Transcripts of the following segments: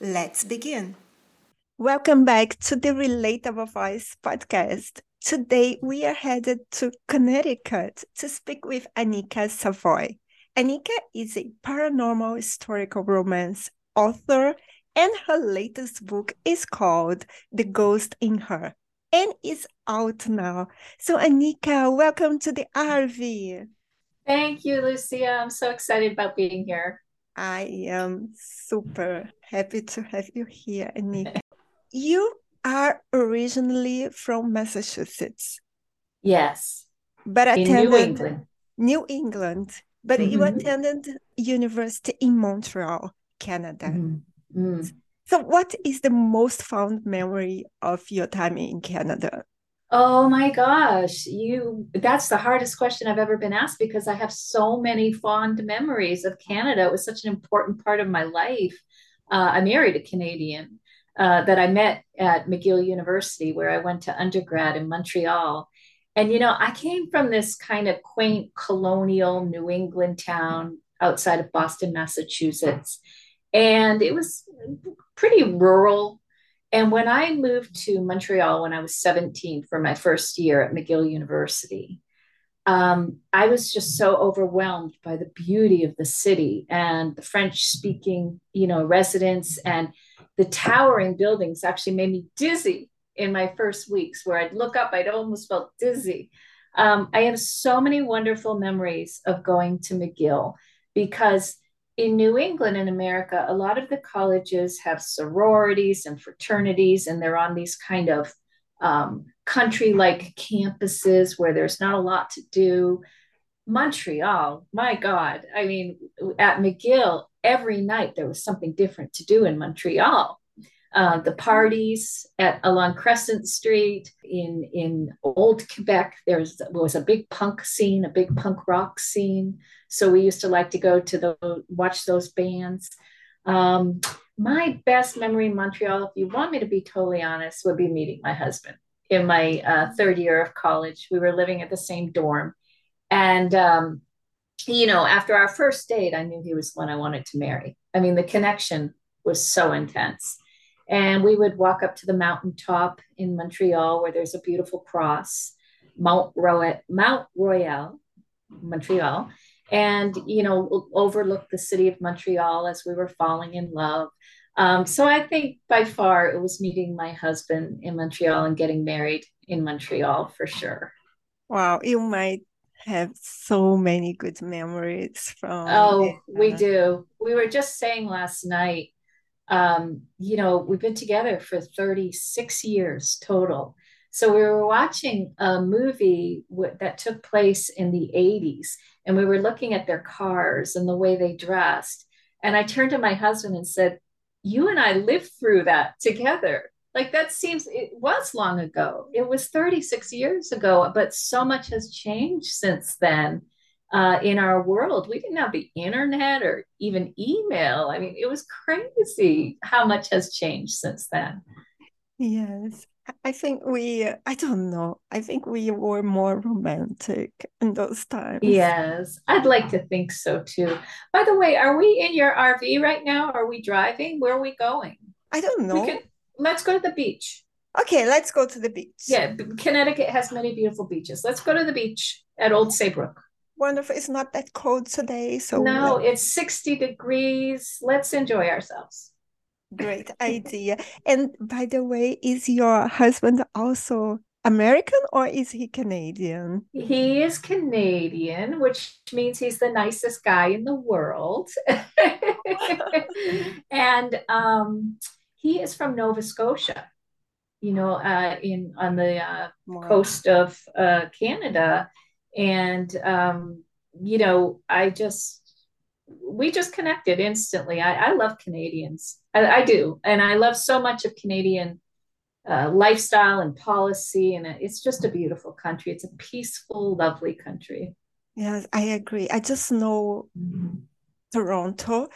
Let's begin. Welcome back to the Relatable Voice podcast. Today we are headed to Connecticut to speak with Anika Savoy. Anika is a paranormal historical romance author, and her latest book is called The Ghost in Her and is out now. So, Anika, welcome to the RV. Thank you, Lucia. I'm so excited about being here. I am super happy to have you here, Anika. you are originally from Massachusetts. Yes. But in attended New England. New England. But mm-hmm. you attended university in Montreal, Canada. Mm-hmm. Mm. So what is the most fond memory of your time in Canada? Oh my gosh, you that's the hardest question I've ever been asked because I have so many fond memories of Canada. It was such an important part of my life. Uh, I married a Canadian uh, that I met at McGill University, where I went to undergrad in Montreal. And, you know, I came from this kind of quaint colonial New England town outside of Boston, Massachusetts. And it was pretty rural, and when I moved to Montreal when I was 17 for my first year at McGill University, um, I was just so overwhelmed by the beauty of the city and the French speaking, you know, residents and the towering buildings actually made me dizzy in my first weeks where I'd look up, I'd almost felt dizzy. Um, I have so many wonderful memories of going to McGill because in New England in America, a lot of the colleges have sororities and fraternities, and they're on these kind of um, country like campuses where there's not a lot to do. Montreal, my God, I mean, at McGill, every night there was something different to do in Montreal. Uh, the parties at along Crescent Street in in Old Quebec. There was, was a big punk scene, a big punk rock scene. So we used to like to go to the watch those bands. Um, my best memory in Montreal, if you want me to be totally honest, would be meeting my husband in my uh, third year of college. We were living at the same dorm, and um, you know, after our first date, I knew he was the one I wanted to marry. I mean, the connection was so intense and we would walk up to the mountaintop in Montreal where there's a beautiful cross, Mount Royal, Mount Royal, Montreal, and you know overlook the city of Montreal as we were falling in love. Um, so I think by far it was meeting my husband in Montreal and getting married in Montreal for sure. Wow, you might have so many good memories from. Oh, we do. We were just saying last night um, you know, we've been together for 36 years total. So we were watching a movie w- that took place in the 80s, and we were looking at their cars and the way they dressed. And I turned to my husband and said, You and I lived through that together. Like that seems, it was long ago. It was 36 years ago, but so much has changed since then uh, in our world. We didn't have the internet or even email. I mean, it was crazy how much has changed since then. Yes. I think we, I don't know, I think we were more romantic in those times. Yes, I'd like to think so too. By the way, are we in your RV right now? Are we driving? Where are we going? I don't know. Can, let's go to the beach. Okay, let's go to the beach. Yeah, Connecticut has many beautiful beaches. Let's go to the beach at Old Saybrook. Wonderful. It's not that cold today. So no, it's 60 degrees. Let's enjoy ourselves. Great idea. And by the way, is your husband also American or is he Canadian? He is Canadian, which means he's the nicest guy in the world. and um, he is from Nova Scotia, you know, uh, in on the uh, wow. coast of uh, Canada. And, um, you know, I just, we just connected instantly. I, I love Canadians. I, I do. And I love so much of Canadian uh, lifestyle and policy. And it's just a beautiful country. It's a peaceful, lovely country. Yes, I agree. I just know mm-hmm. Toronto,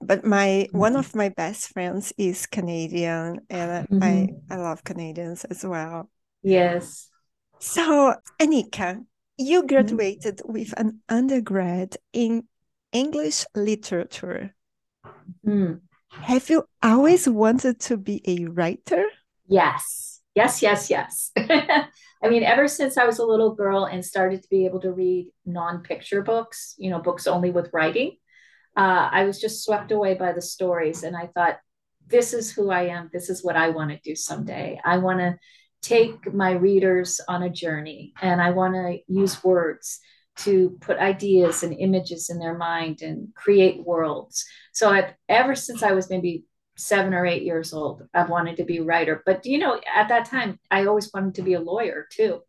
but my mm-hmm. one of my best friends is Canadian, and mm-hmm. I I love Canadians as well. Yes. So, Anika, you mm-hmm. graduated mm-hmm. with an undergrad in English literature. Mm. Have you always wanted to be a writer? Yes, yes, yes, yes. I mean, ever since I was a little girl and started to be able to read non-picture books, you know, books only with writing, uh, I was just swept away by the stories. And I thought, this is who I am. This is what I want to do someday. I want to take my readers on a journey and I want to use words to put ideas and images in their mind and create worlds. So I've ever since I was maybe seven or eight years old. I've wanted to be a writer. But you know, at that time, I always wanted to be a lawyer too.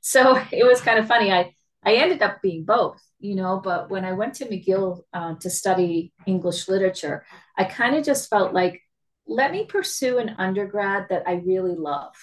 So it was kind of funny. I I ended up being both, you know. But when I went to McGill uh, to study English literature, I kind of just felt like, let me pursue an undergrad that I really love,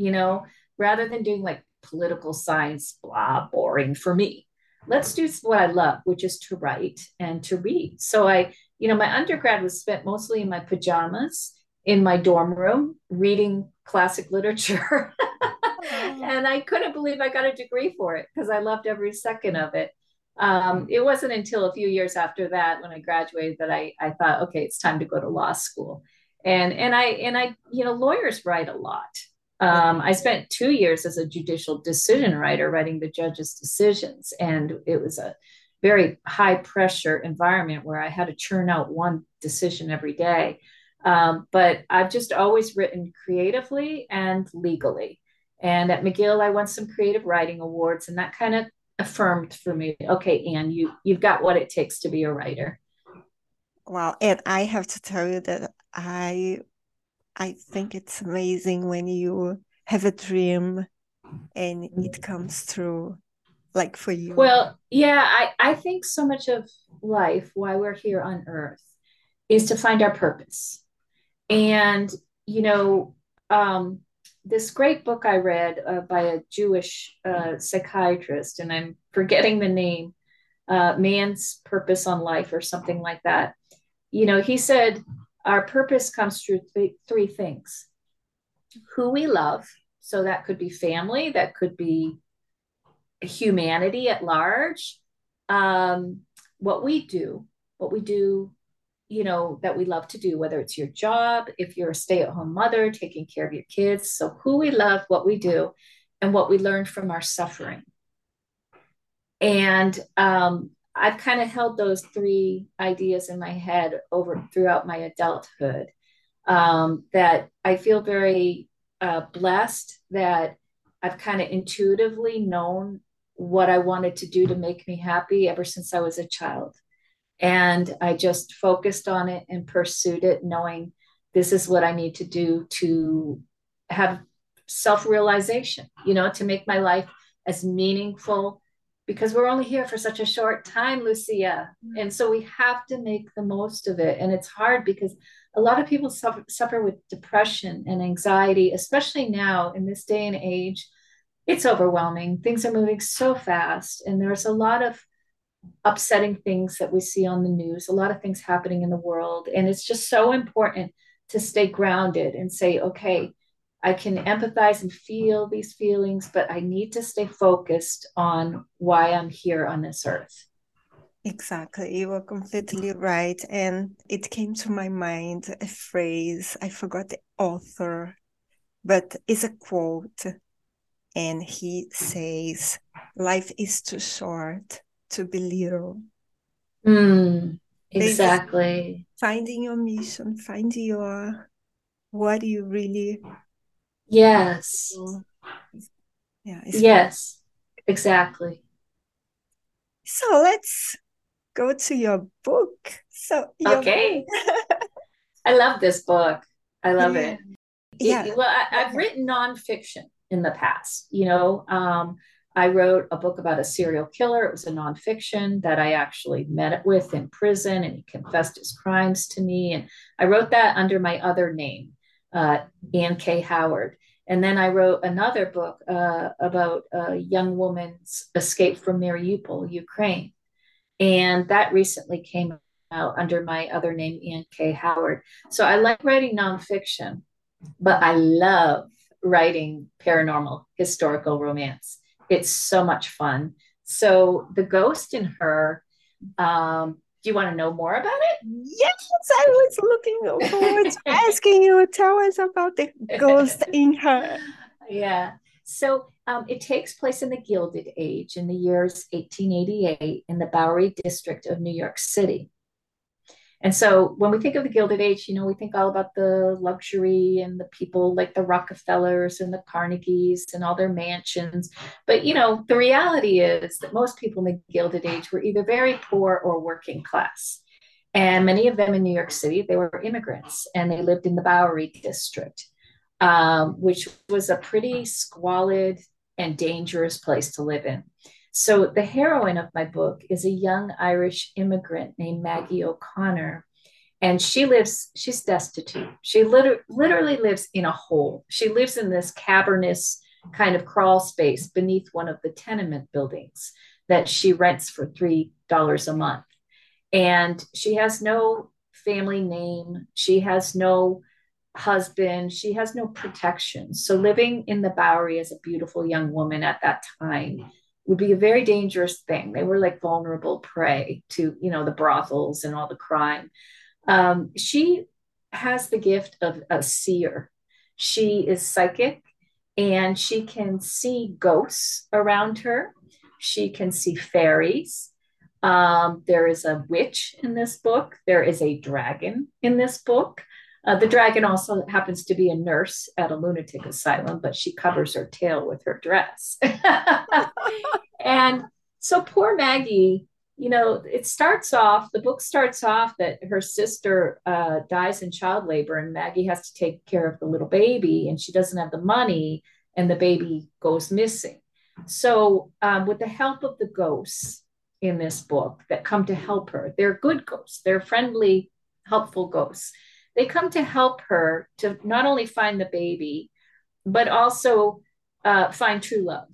you know, rather than doing like political science, blah, boring for me. Let's do what I love, which is to write and to read. So I you know, my undergrad was spent mostly in my pajamas in my dorm room reading classic literature. and I couldn't believe I got a degree for it because I loved every second of it. Um, it wasn't until a few years after that when I graduated that I, I thought, okay, it's time to go to law school. And and I and I, you know, lawyers write a lot. Um, I spent two years as a judicial decision writer writing the judge's decisions, and it was a very high pressure environment where I had to churn out one decision every day. Um, but I've just always written creatively and legally. And at McGill, I won some creative writing awards, and that kind of affirmed for me, okay, Anne, you you've got what it takes to be a writer. Wow, and I have to tell you that I I think it's amazing when you have a dream and it comes true like for you? Well, yeah, I, I think so much of life, why we're here on earth, is to find our purpose. And, you know, um, this great book I read uh, by a Jewish uh, psychiatrist, and I'm forgetting the name, uh, Man's Purpose on Life or something like that. You know, he said our purpose comes through th- three things who we love. So that could be family, that could be humanity at large, um, what we do, what we do, you know, that we love to do, whether it's your job, if you're a stay at home mother, taking care of your kids. So, who we love, what we do, and what we learn from our suffering. And um, I've kind of held those three ideas in my head over throughout my adulthood. Um, that I feel very uh, blessed that I've kind of intuitively known what I wanted to do to make me happy ever since I was a child. And I just focused on it and pursued it, knowing this is what I need to do to have self realization, you know, to make my life as meaningful because we're only here for such a short time, Lucia. Mm. And so we have to make the most of it. And it's hard because a lot of people suffer, suffer with depression and anxiety, especially now in this day and age it's overwhelming. Things are moving so fast, and there's a lot of upsetting things that we see on the news, a lot of things happening in the world. And it's just so important to stay grounded and say, okay, I can empathize and feel these feelings, but I need to stay focused on why I'm here on this earth. Exactly. You are completely right. And it came to my mind a phrase, I forgot the author, but it's a quote and he says, Life is too short to belittle. Mm, exactly. Finding your mission, finding your what you really Yes. Yeah. Yes, exactly. So let's go to your book. So okay. I love this book. I love yeah. it. Yeah. It, well, I, have written nonfiction in the past. You know, um, I wrote a book about a serial killer. It was a nonfiction that I actually met with in prison, and he confessed his crimes to me. And I wrote that under my other name, uh, Anne K. Howard. And then I wrote another book uh, about a young woman's escape from Mariupol, Ukraine. And that recently came out under my other name, Anne K. Howard. So I like writing nonfiction, but I love writing paranormal historical romance. It's so much fun. So the ghost in her, um, do you want to know more about it? Yes, I was looking forward to asking you. To tell us about the ghost in her. Yeah. So um, it takes place in the Gilded Age in the years 1888 in the Bowery district of New York City. And so when we think of the Gilded Age, you know, we think all about the luxury and the people like the Rockefellers and the Carnegies and all their mansions. But, you know, the reality is that most people in the Gilded Age were either very poor or working class. And many of them in New York City, they were immigrants and they lived in the Bowery district, um, which was a pretty squalid and dangerous place to live in. So, the heroine of my book is a young Irish immigrant named Maggie O'Connor. And she lives, she's destitute. She liter- literally lives in a hole. She lives in this cavernous kind of crawl space beneath one of the tenement buildings that she rents for $3 a month. And she has no family name. She has no husband. She has no protection. So living in the Bowery as a beautiful young woman at that time would be a very dangerous thing. They were like vulnerable prey to, you know, the brothels and all the crime. Um, she has the gift of a seer. She is psychic and she can see ghosts around her. She can see fairies. Um, there is a witch in this book. There is a dragon in this book. Uh, the dragon also happens to be a nurse at a lunatic asylum, but she covers her tail with her dress. and so poor Maggie, you know, it starts off, the book starts off that her sister uh, dies in child labor and Maggie has to take care of the little baby and she doesn't have the money and the baby goes missing. So, um, with the help of the ghosts in this book that come to help her, they're good ghosts, they're friendly, helpful ghosts they come to help her to not only find the baby, but also uh, find true love.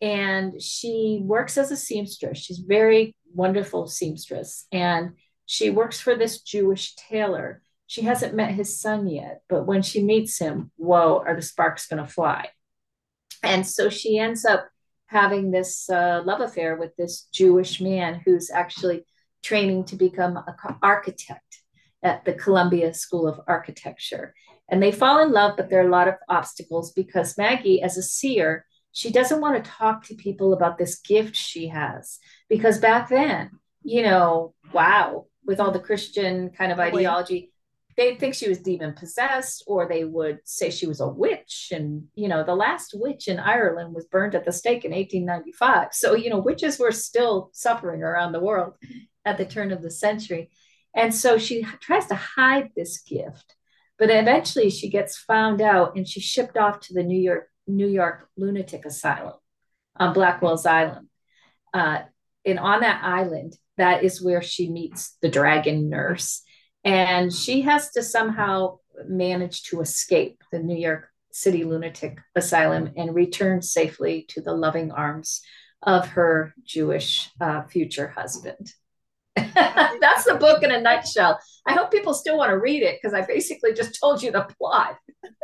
And she works as a seamstress. She's very wonderful seamstress. And she works for this Jewish tailor. She hasn't met his son yet, but when she meets him, whoa, are the sparks going to fly? And so she ends up having this uh, love affair with this Jewish man who's actually training to become an architect at the Columbia School of Architecture. And they fall in love, but there are a lot of obstacles because Maggie, as a seer, she doesn't want to talk to people about this gift she has. Because back then, you know, wow, with all the Christian kind of ideology, they'd think she was demon possessed, or they would say she was a witch. And, you know, the last witch in Ireland was burned at the stake in 1895. So, you know, witches were still suffering around the world at the turn of the century. And so she tries to hide this gift, but eventually she gets found out and she's shipped off to the New York New York lunatic asylum on Blackwell's Island. Uh, and on that island, that is where she meets the dragon nurse. And she has to somehow manage to escape the New York City Lunatic Asylum and return safely to the loving arms of her Jewish uh, future husband. That's the book in a nutshell. I hope people still want to read it because I basically just told you the plot.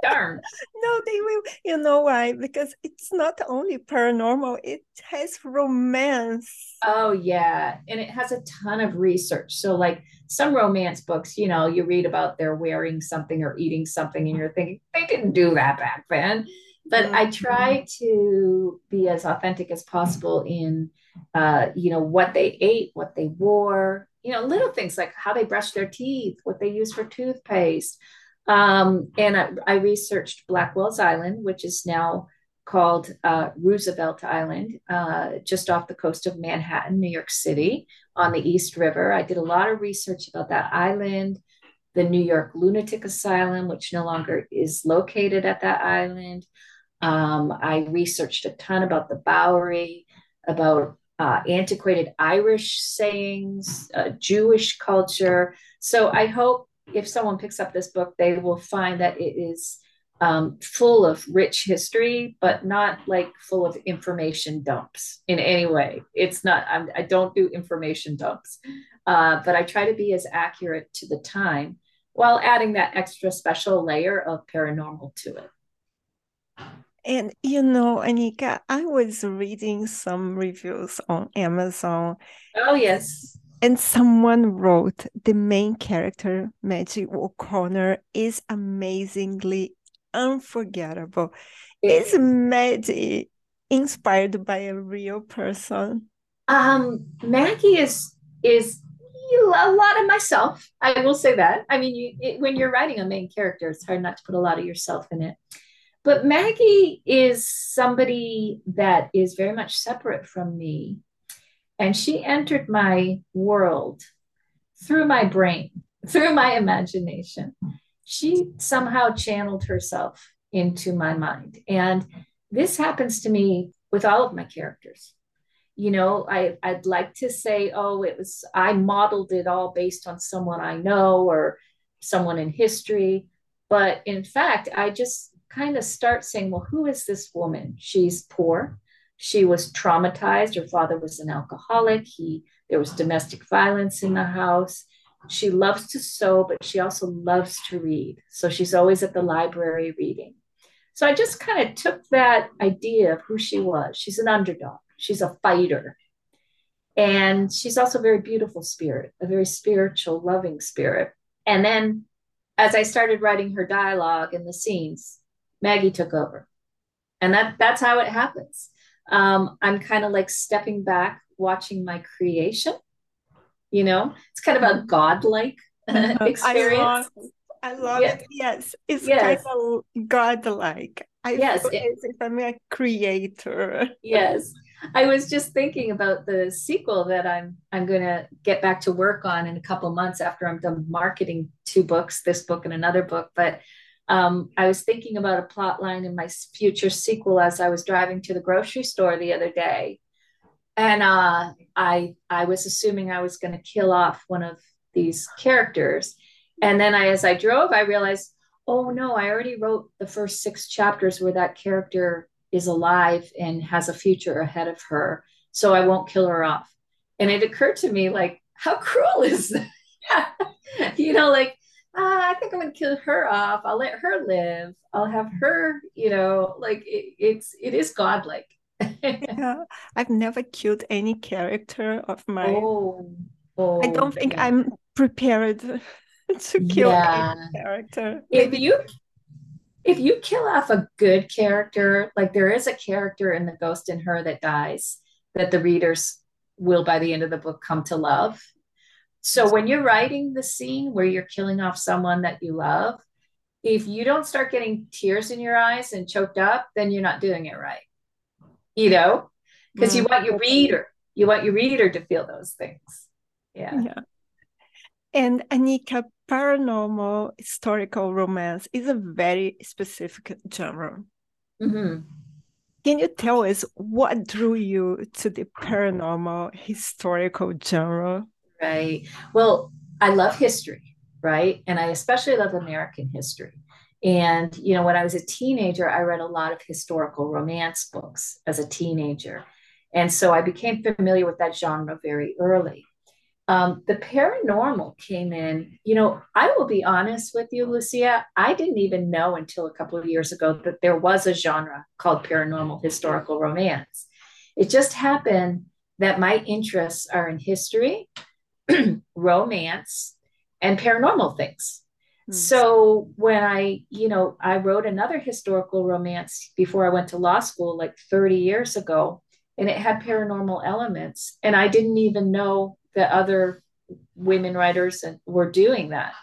Darn. no, they will. You know why? Because it's not only paranormal, it has romance. Oh, yeah. And it has a ton of research. So, like some romance books, you know, you read about they're wearing something or eating something, and you're thinking, they didn't do that back then. But mm-hmm. I try to be as authentic as possible in, uh, you know, what they ate, what they wore, you know, little things like how they brush their teeth, what they use for toothpaste. Um, and I, I, researched Blackwell's Island, which is now called uh, Roosevelt Island, uh, just off the coast of Manhattan, New York City, on the East River. I did a lot of research about that island, the New York Lunatic Asylum, which no longer is located at that island. Um, I researched a ton about the Bowery, about uh, antiquated Irish sayings, uh, Jewish culture. So I hope if someone picks up this book, they will find that it is um, full of rich history, but not like full of information dumps in any way. It's not, I'm, I do not do information dumps, uh, but I try to be as accurate to the time while adding that extra special layer of paranormal to it. And you know, Anika, I was reading some reviews on Amazon. Oh, yes. And someone wrote the main character, Maggie O'Connor, is amazingly unforgettable. Is Maggie inspired by a real person? Um, Maggie is is a lot of myself. I will say that. I mean, you, it, when you're writing a main character, it's hard not to put a lot of yourself in it. But Maggie is somebody that is very much separate from me. And she entered my world through my brain, through my imagination. She somehow channeled herself into my mind. And this happens to me with all of my characters. You know, I, I'd like to say, oh, it was, I modeled it all based on someone I know or someone in history. But in fact, I just kind of start saying, well, who is this woman? She's poor. She was traumatized. Her father was an alcoholic. He there was domestic violence in the house. She loves to sew, but she also loves to read. So she's always at the library reading. So I just kind of took that idea of who she was. She's an underdog. She's a fighter. And she's also a very beautiful spirit, a very spiritual, loving spirit. And then as I started writing her dialogue and the scenes, Maggie took over. And that that's how it happens. Um, I'm kind of like stepping back, watching my creation. You know, it's kind of a godlike experience. I love, I love yeah. it. Yes, it's yes. kind of godlike. I yes, it, as if I'm a creator. Yes, I was just thinking about the sequel that I'm I'm going to get back to work on in a couple months after I'm done marketing two books, this book and another book. But um, I was thinking about a plot line in my future sequel as I was driving to the grocery store the other day, and uh, I I was assuming I was going to kill off one of these characters, and then I, as I drove, I realized, oh no, I already wrote the first six chapters where that character is alive and has a future ahead of her, so I won't kill her off. And it occurred to me, like, how cruel is that? you know, like ah, I think I'm gonna kill her off. I'll let her live. I'll have her, you know, like it, it's it is godlike. yeah, I've never killed any character of my. Oh, oh I don't think yeah. I'm prepared to kill yeah. any character. If you if you kill off a good character, like there is a character in the Ghost in Her that dies, that the readers will by the end of the book come to love so when you're writing the scene where you're killing off someone that you love, if you don't start getting tears in your eyes and choked up, then you're not doing it right. You know, because mm you want your reader, you want your reader to feel those things. Yeah. Yeah. And Anika, paranormal historical romance is a very specific genre. Mm-hmm. Can you tell us what drew you to the paranormal historical genre? Right? Well, I love history, right? And I especially love American history. And, you know, when I was a teenager, I read a lot of historical romance books as a teenager. And so I became familiar with that genre very early. Um, the paranormal came in, you know, I will be honest with you, Lucia, I didn't even know until a couple of years ago that there was a genre called paranormal historical romance. It just happened that my interests are in history romance, and paranormal things. Mm. So when I, you know, I wrote another historical romance before I went to law school like 30 years ago, and it had paranormal elements. And I didn't even know that other women writers were doing that.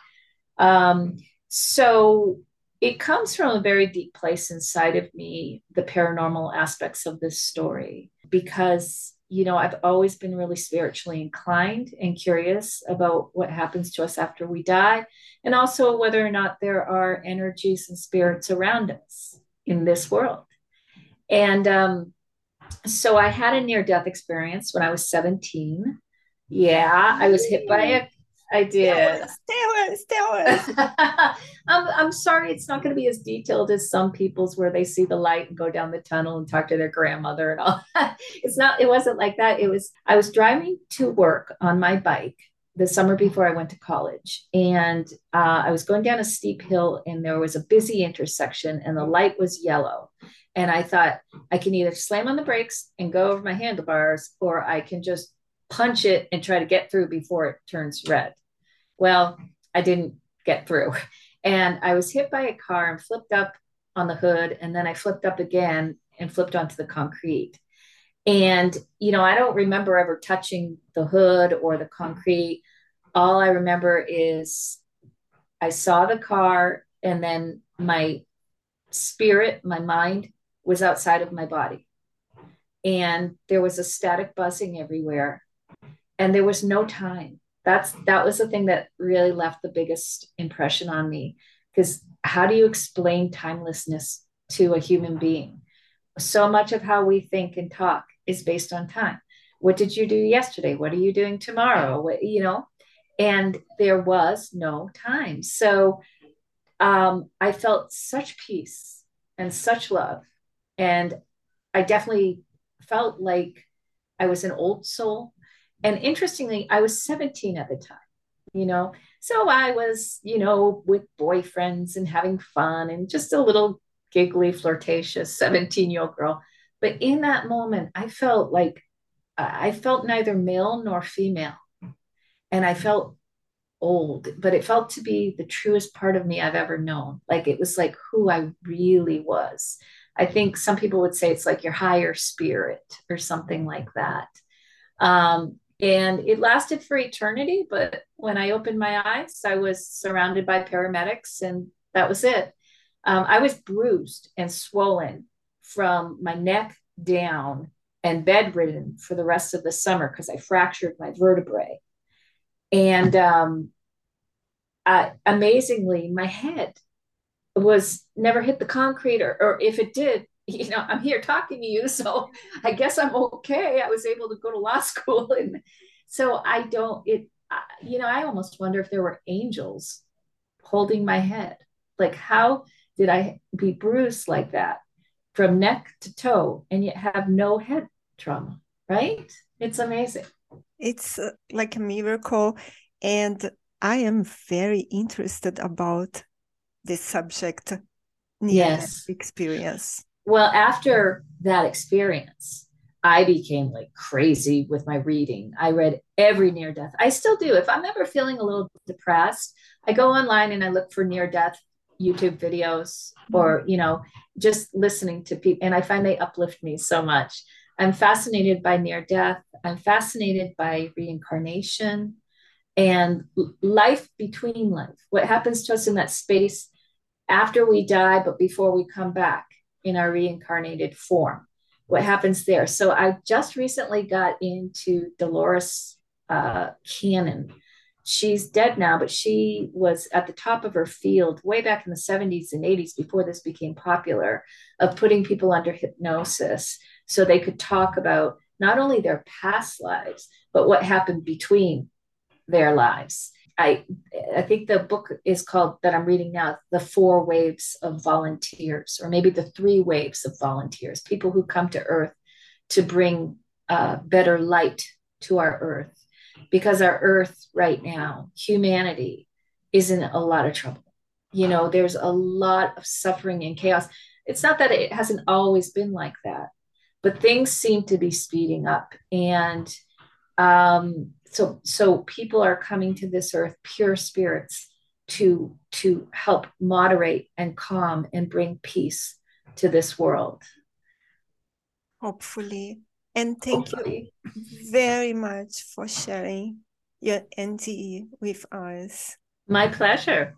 Um, so it comes from a very deep place inside of me, the paranormal aspects of this story, because you know, I've always been really spiritually inclined and curious about what happens to us after we die, and also whether or not there are energies and spirits around us in this world. And um, so I had a near death experience when I was 17. Yeah, I was hit by a I did. Tell us. I'm, I'm sorry, it's not going to be as detailed as some people's where they see the light and go down the tunnel and talk to their grandmother and all. it's not, it wasn't like that. It was, I was driving to work on my bike the summer before I went to college. And uh, I was going down a steep hill and there was a busy intersection and the light was yellow. And I thought I can either slam on the brakes and go over my handlebars or I can just punch it and try to get through before it turns red. Well, I didn't get through. And I was hit by a car and flipped up on the hood. And then I flipped up again and flipped onto the concrete. And, you know, I don't remember ever touching the hood or the concrete. All I remember is I saw the car and then my spirit, my mind was outside of my body. And there was a static buzzing everywhere. And there was no time. That's that was the thing that really left the biggest impression on me. Because how do you explain timelessness to a human being? So much of how we think and talk is based on time. What did you do yesterday? What are you doing tomorrow? What, you know? And there was no time. So um, i felt such peace and such love. And i definitely felt like i was an old soul and interestingly, I was 17 at the time, you know. So I was, you know, with boyfriends and having fun and just a little giggly, flirtatious 17 year old girl. But in that moment, I felt like I felt neither male nor female. And I felt old, but it felt to be the truest part of me I've ever known. Like it was like who I really was. I think some people would say it's like your higher spirit or something like that. Um, and it lasted for eternity but when i opened my eyes i was surrounded by paramedics and that was it. Um, i was bruised and swollen from my neck down and bedridden for the rest of the summer because i fractured my vertebrae. And um, I, amazingly my head was never hit the concrete or, or if it did you know, I'm here talking to you, so I guess I'm okay. I was able to go to law school, and so I don't. It, you know, I almost wonder if there were angels holding my head. Like, how did I be bruised like that from neck to toe, and yet have no head trauma? Right? It's amazing. It's uh, like a miracle, and I am very interested about this subject. Yes, experience well, after that experience, I became like crazy with my reading. I read every near death. I still do. If I'm ever feeling a little depressed, I go online and I look for near death YouTube videos or, you know, just listening to people. And I find they uplift me so much. I'm fascinated by near death. I'm fascinated by reincarnation and life between life. What happens to us in that space after we die, but before we come back in our reincarnated form. What happens there? So I just recently got into Dolores uh, Cannon. She's dead now, but she was at the top of her field way back in the 70s and 80s before this became popular of putting people under hypnosis so they could talk about not only their past lives, but what happened between their lives. I I think the book is called that I'm reading now, The Four Waves of Volunteers, or maybe the three waves of volunteers, people who come to Earth to bring uh, better light to our Earth. Because our Earth right now, humanity, is in a lot of trouble. You know, there's a lot of suffering and chaos. It's not that it hasn't always been like that, but things seem to be speeding up. And um, so so people are coming to this earth pure spirits to to help moderate and calm and bring peace to this world. Hopefully. And thank hopefully. you very much for sharing your NDE with us. My pleasure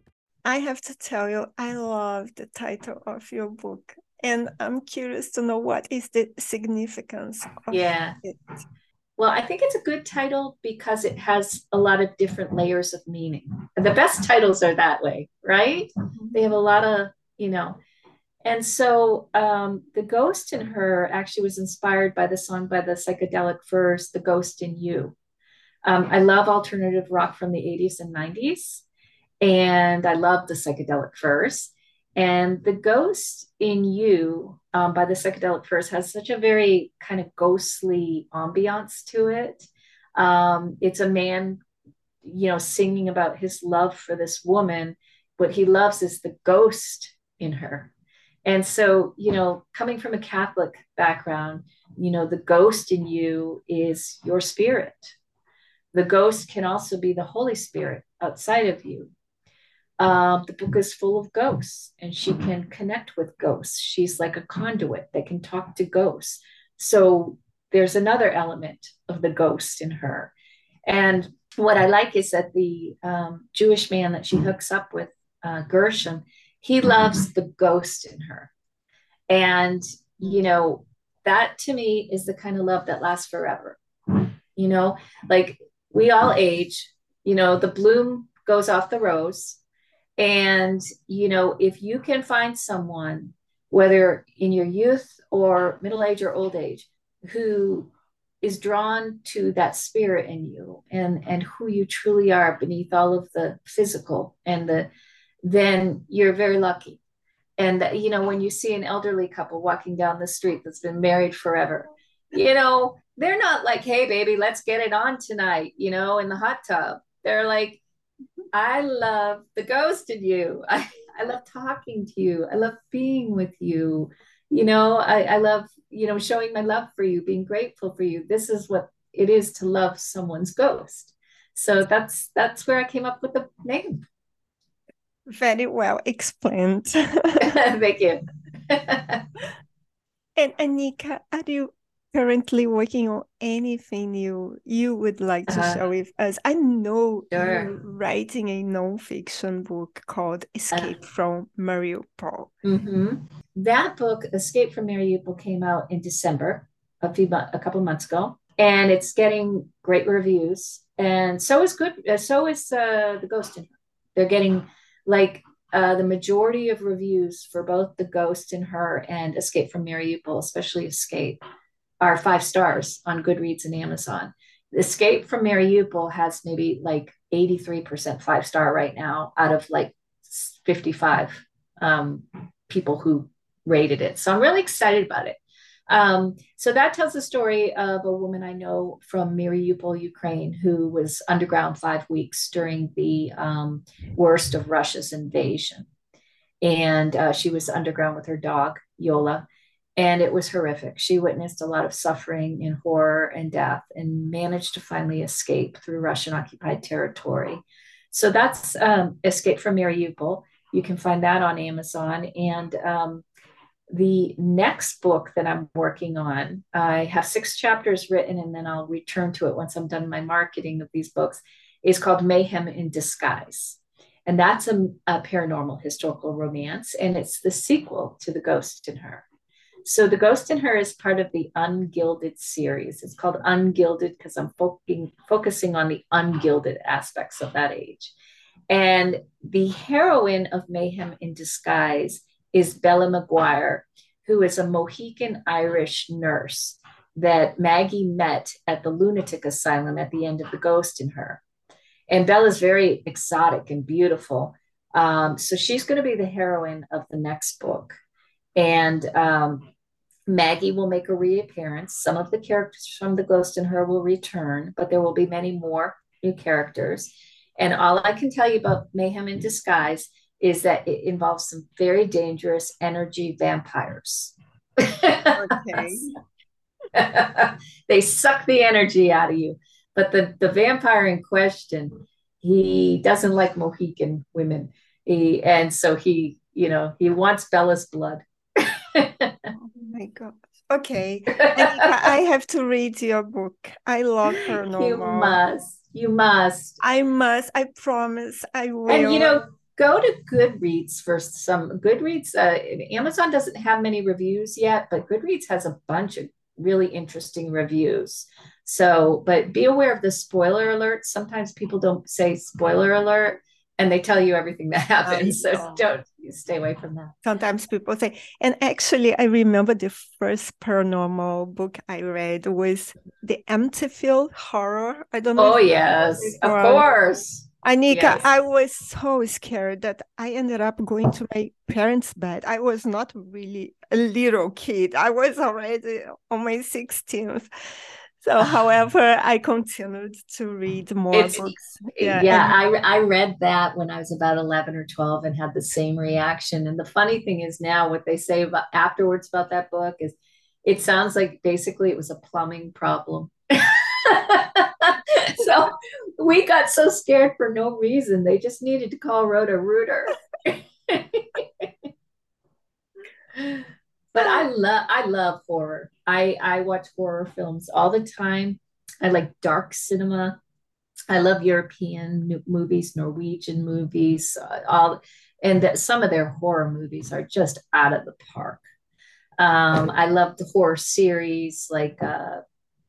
I have to tell you, I love the title of your book. And I'm curious to know what is the significance of yeah. It. Well, I think it's a good title because it has a lot of different layers of meaning. The best titles are that way, right? Mm-hmm. They have a lot of, you know. And so um, The Ghost in Her actually was inspired by the song by the Psychedelic Furs, The Ghost in You. Um, I love alternative rock from the 80s and 90s and I love the Psychedelic Furs. And the ghost in you um, by the Psychedelic Furs has such a very kind of ghostly ambiance to it. Um, it's a man, you know, singing about his love for this woman. What he loves is the ghost in her. And so, you know, coming from a Catholic background, you know, the ghost in you is your spirit. The ghost can also be the Holy Spirit outside of you. Um, the book is full of ghosts and she can connect with ghosts. She's like a conduit that can talk to ghosts. So there's another element of the ghost in her. And what I like is that the um, Jewish man that she hooks up with, uh, Gershom, he loves the ghost in her. And, you know, that to me is the kind of love that lasts forever. You know, like we all age, you know, the bloom goes off the rose and, you know, if you can find someone, whether in your youth or middle age or old age, who is drawn to that spirit in you and and who you truly are beneath all of the physical and the then you're very lucky. And you know when you see an elderly couple walking down the street that's been married forever you know they're not like hey baby let's get it on tonight you know in the hot tub. They're like I love the ghost in you. I, I love talking to you. I love being with you. You know, I, I love, you know, showing my love for you, being grateful for you. This is what it is to love someone's ghost. So that's that's where I came up with the name. Very well explained. Thank you. and Anika, are you currently working on anything new you would like to uh, share with us? I know sure. you're writing a nonfiction book called Escape uh, from Mariupol. Mm-hmm. That book, Escape from Mariupol, came out in December, a few a couple months ago, and it's getting great reviews. And so is good. Uh, so is uh, the Ghost in Her. They're getting like uh, the majority of reviews for both The Ghost in Her and Escape from Mariupol, especially Escape, are five stars on Goodreads and Amazon. Escape from Mariupol has maybe like 83% five star right now out of like 55 um, people who rated it. So I'm really excited about it. Um, so that tells the story of a woman I know from Mariupol, Ukraine, who was underground five weeks during the um, worst of Russia's invasion. And uh, she was underground with her dog, Yola and it was horrific. She witnessed a lot of suffering and horror and death and managed to finally escape through Russian occupied territory. So that's um, Escape from Mariupol. You can find that on Amazon. And um, the next book that I'm working on, I have six chapters written, and then I'll return to it once I'm done my marketing of these books, is called Mayhem in Disguise. And that's a, a paranormal historical romance, and it's the sequel to The Ghost in Her. So The Ghost in Her is part of the Ungilded series. It's called Ungilded because I'm focusing, focusing on the ungilded aspects of that age. And the heroine of Mayhem in Disguise is Bella McGuire, who is a Mohican Irish nurse that Maggie met at the lunatic asylum at the end of The Ghost in Her. and Bella's very exotic and beautiful. Um, so she's going to be the heroine of the next book. And um, Maggie will make a reappearance. Some of the characters from The Ghost in Her will return, but there will be many more new characters. And all I can tell you about Mayhem in Disguise is that it involves some very dangerous energy vampires. Okay. they suck the energy out of you. But the, the vampire in question, he doesn't like Mohican women. He, and so he, you know, he wants Bella's blood. Oh my God. Okay. I have to read your book. I love her no You must. You must. I must. I promise. I will. And you know, go to Goodreads for some Goodreads. Uh, Amazon doesn't have many reviews yet, but Goodreads has a bunch of really interesting reviews. So, but be aware of the spoiler alert. Sometimes people don't say spoiler alert and they tell you everything that happens. So don't stay away from that. Sometimes people say, and actually, I remember the first paranormal book I read was the Amityville Horror. I don't know. Oh, yes, of course. Anika, yes. I was so scared that I ended up going to my parents' bed. I was not really a little kid. I was already on my 16th. So, however, I continued to read more it's, books. Eh, yeah, yeah and- I, I read that when I was about 11 or 12 and had the same reaction. And the funny thing is now what they say about afterwards about that book is it sounds like basically it was a plumbing problem. so we got so scared for no reason. They just needed to call Roto Rooter. but I love I love horror. I I watch horror films all the time. I like dark cinema. I love European movies, Norwegian movies, uh, all, and that some of their horror movies are just out of the park. Um, I love the horror series like uh,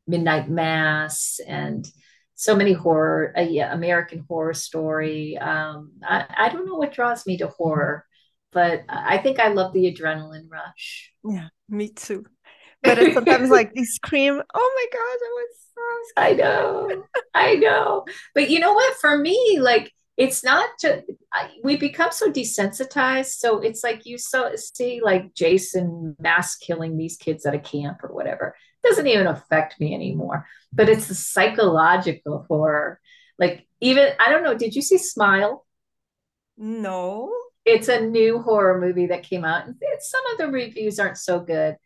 Midnight Mass and so many horror, uh, yeah, American Horror Story. Um, I, I don't know what draws me to horror, but I think I love the adrenaline rush. Yeah, me too. But it's sometimes like they scream, "Oh my god, I was so scared." I know, I know. But you know what? For me, like it's not just we become so desensitized so it's like you so see like jason mass killing these kids at a camp or whatever it doesn't even affect me anymore but it's the psychological horror like even i don't know did you see smile no it's a new horror movie that came out and some of the reviews aren't so good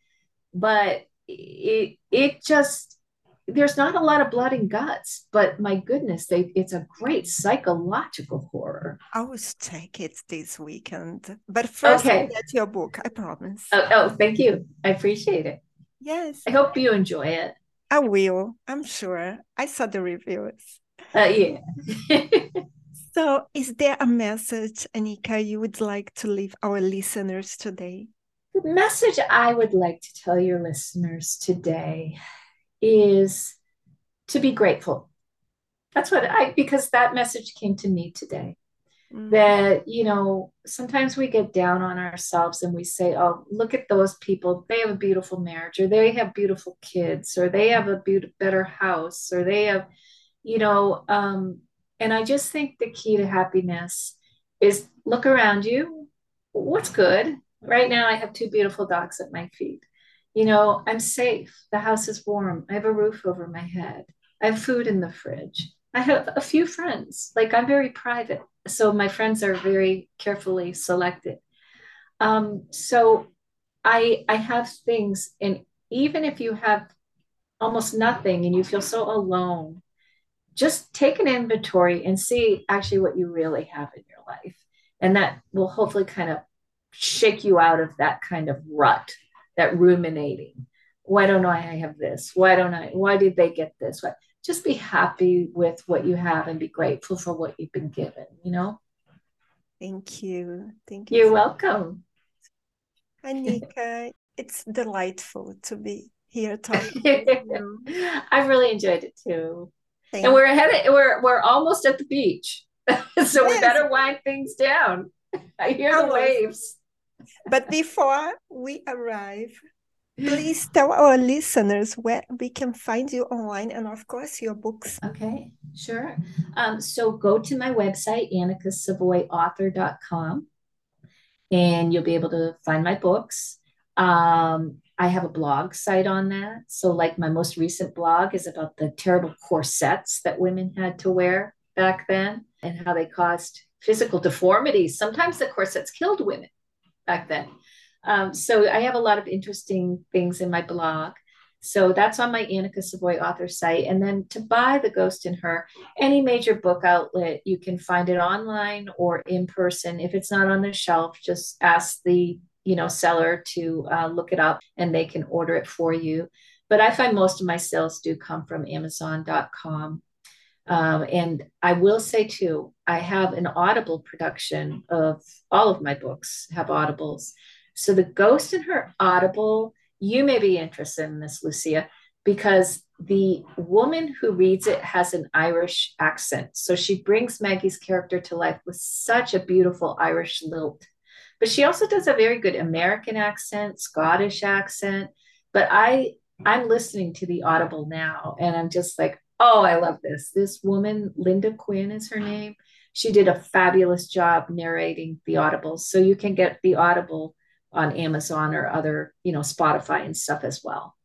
but it it just there's not a lot of blood and guts, but my goodness, they it's a great psychological horror. I will take it this weekend. But first okay. I'll get your book, I promise. Oh, oh, thank you. I appreciate it. Yes. I hope you enjoy it. I will, I'm sure. I saw the reviews. Uh, yeah. so is there a message, Anika, you would like to leave our listeners today? The message I would like to tell your listeners today is to be grateful. That's what I, because that message came to me today. Mm-hmm. That, you know, sometimes we get down on ourselves and we say, oh, look at those people. They have a beautiful marriage, or they have beautiful kids, or they have a be- better house, or they have, you know, um, and I just think the key to happiness is look around you. What's good? Right now, I have two beautiful dogs at my feet you know, I'm safe. The house is warm. I have a roof over my head. I have food in the fridge. I have a few friends. Like I'm very private. So my friends are very carefully selected. Um, so I I have things, and even if you have almost nothing and you feel so alone, just take an inventory and see actually what you really have in your life. And that will hopefully kind of shake you out of that kind of rut that ruminating. Why don't I have this? Why don't I? Why did they get this? Why? Just be happy with what you have and be grateful for what you've been given, you know? Thank you. Thank you. You're welcome. Anika, it's delightful to be here talking I've really enjoyed it too. Thank and we're headed we're we're almost at the beach. so we better wind things down. I hear the waves but before we arrive, please tell our listeners where we can find you online and, of course, your books. Okay, sure. Um, so go to my website, anikasavoyauthor.com, and you'll be able to find my books. Um, I have a blog site on that. So, like, my most recent blog is about the terrible corsets that women had to wear back then and how they caused physical deformities. Sometimes the corsets killed women back then. Um, so I have a lot of interesting things in my blog. So that's on my Anika Savoy author site. And then to buy The Ghost in Her, any major book outlet, you can find it online or in person. If it's not on the shelf, just ask the you know seller to uh, look it up and they can order it for you. But I find most of my sales do come from Amazon.com. Um, and I will say too, I have an Audible production of all of my books have Audibles. So the ghost in her audible, you may be interested in this, Lucia, because the woman who reads it has an Irish accent. So she brings Maggie's character to life with such a beautiful Irish lilt. But she also does a very good American accent, Scottish accent. But I I'm listening to the audible now and I'm just like, oh, I love this. This woman, Linda Quinn is her name. She did a fabulous job narrating the Audible. So you can get the audible on Amazon or other, you know, Spotify and stuff as well.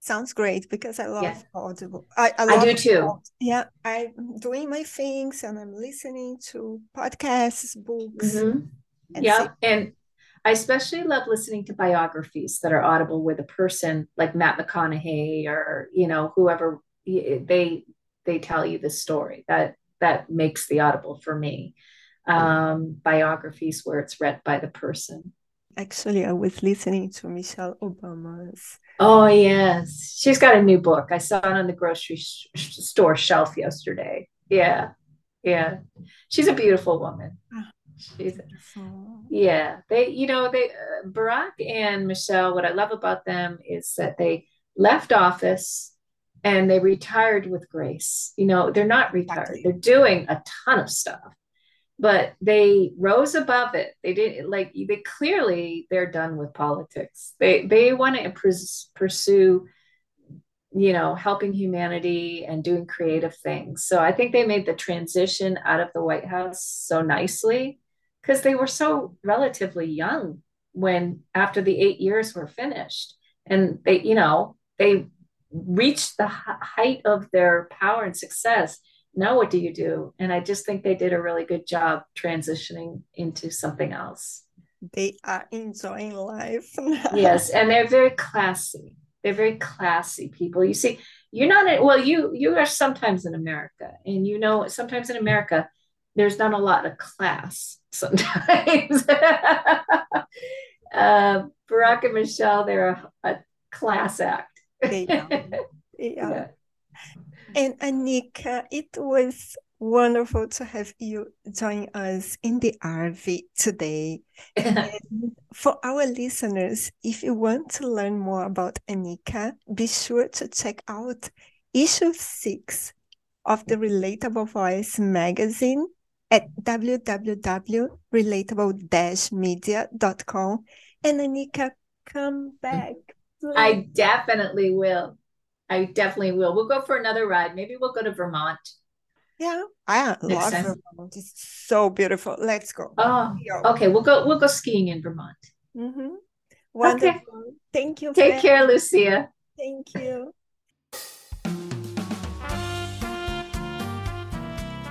Sounds great because I love yeah. Audible. I, I, I do too. Yeah, I'm doing my things and I'm listening to podcasts, books. Mm-hmm. And yeah, and I especially love listening to biographies that are audible with a person like Matt McConaughey or you know whoever they they tell you the story that that makes the audible for me. Um, biographies where it's read by the person actually I was listening to Michelle Obama's. Oh yes, she's got a new book. I saw it on the grocery sh- store shelf yesterday. Yeah, yeah, she's a beautiful woman. She's yeah. They, you know, they uh, Barack and Michelle. What I love about them is that they left office and they retired with grace. You know, they're not retired. Exactly. They're doing a ton of stuff but they rose above it they didn't like they clearly they're done with politics they they want to pursue you know helping humanity and doing creative things so i think they made the transition out of the white house so nicely because they were so relatively young when after the eight years were finished and they you know they reached the height of their power and success now what do you do? And I just think they did a really good job transitioning into something else. They are enjoying life. yes, and they're very classy. They're very classy people. You see, you're not in, well, you you are sometimes in America, and you know sometimes in America there's not a lot of class sometimes. uh, Barack and Michelle, they're a, a class act. They are. They are. Yeah. And Anika, it was wonderful to have you join us in the RV today. for our listeners, if you want to learn more about Anika, be sure to check out issue six of the Relatable Voice magazine at www.relatable-media.com. And Anika, come back. Please. I definitely will. I definitely will. We'll go for another ride. Maybe we'll go to Vermont. Yeah, I love time. Vermont. It's so beautiful. Let's go. Oh, okay. We'll go. We'll go skiing in Vermont. Mm-hmm. Wonderful. Okay. Thank you. Take care, Lucia. Thank you.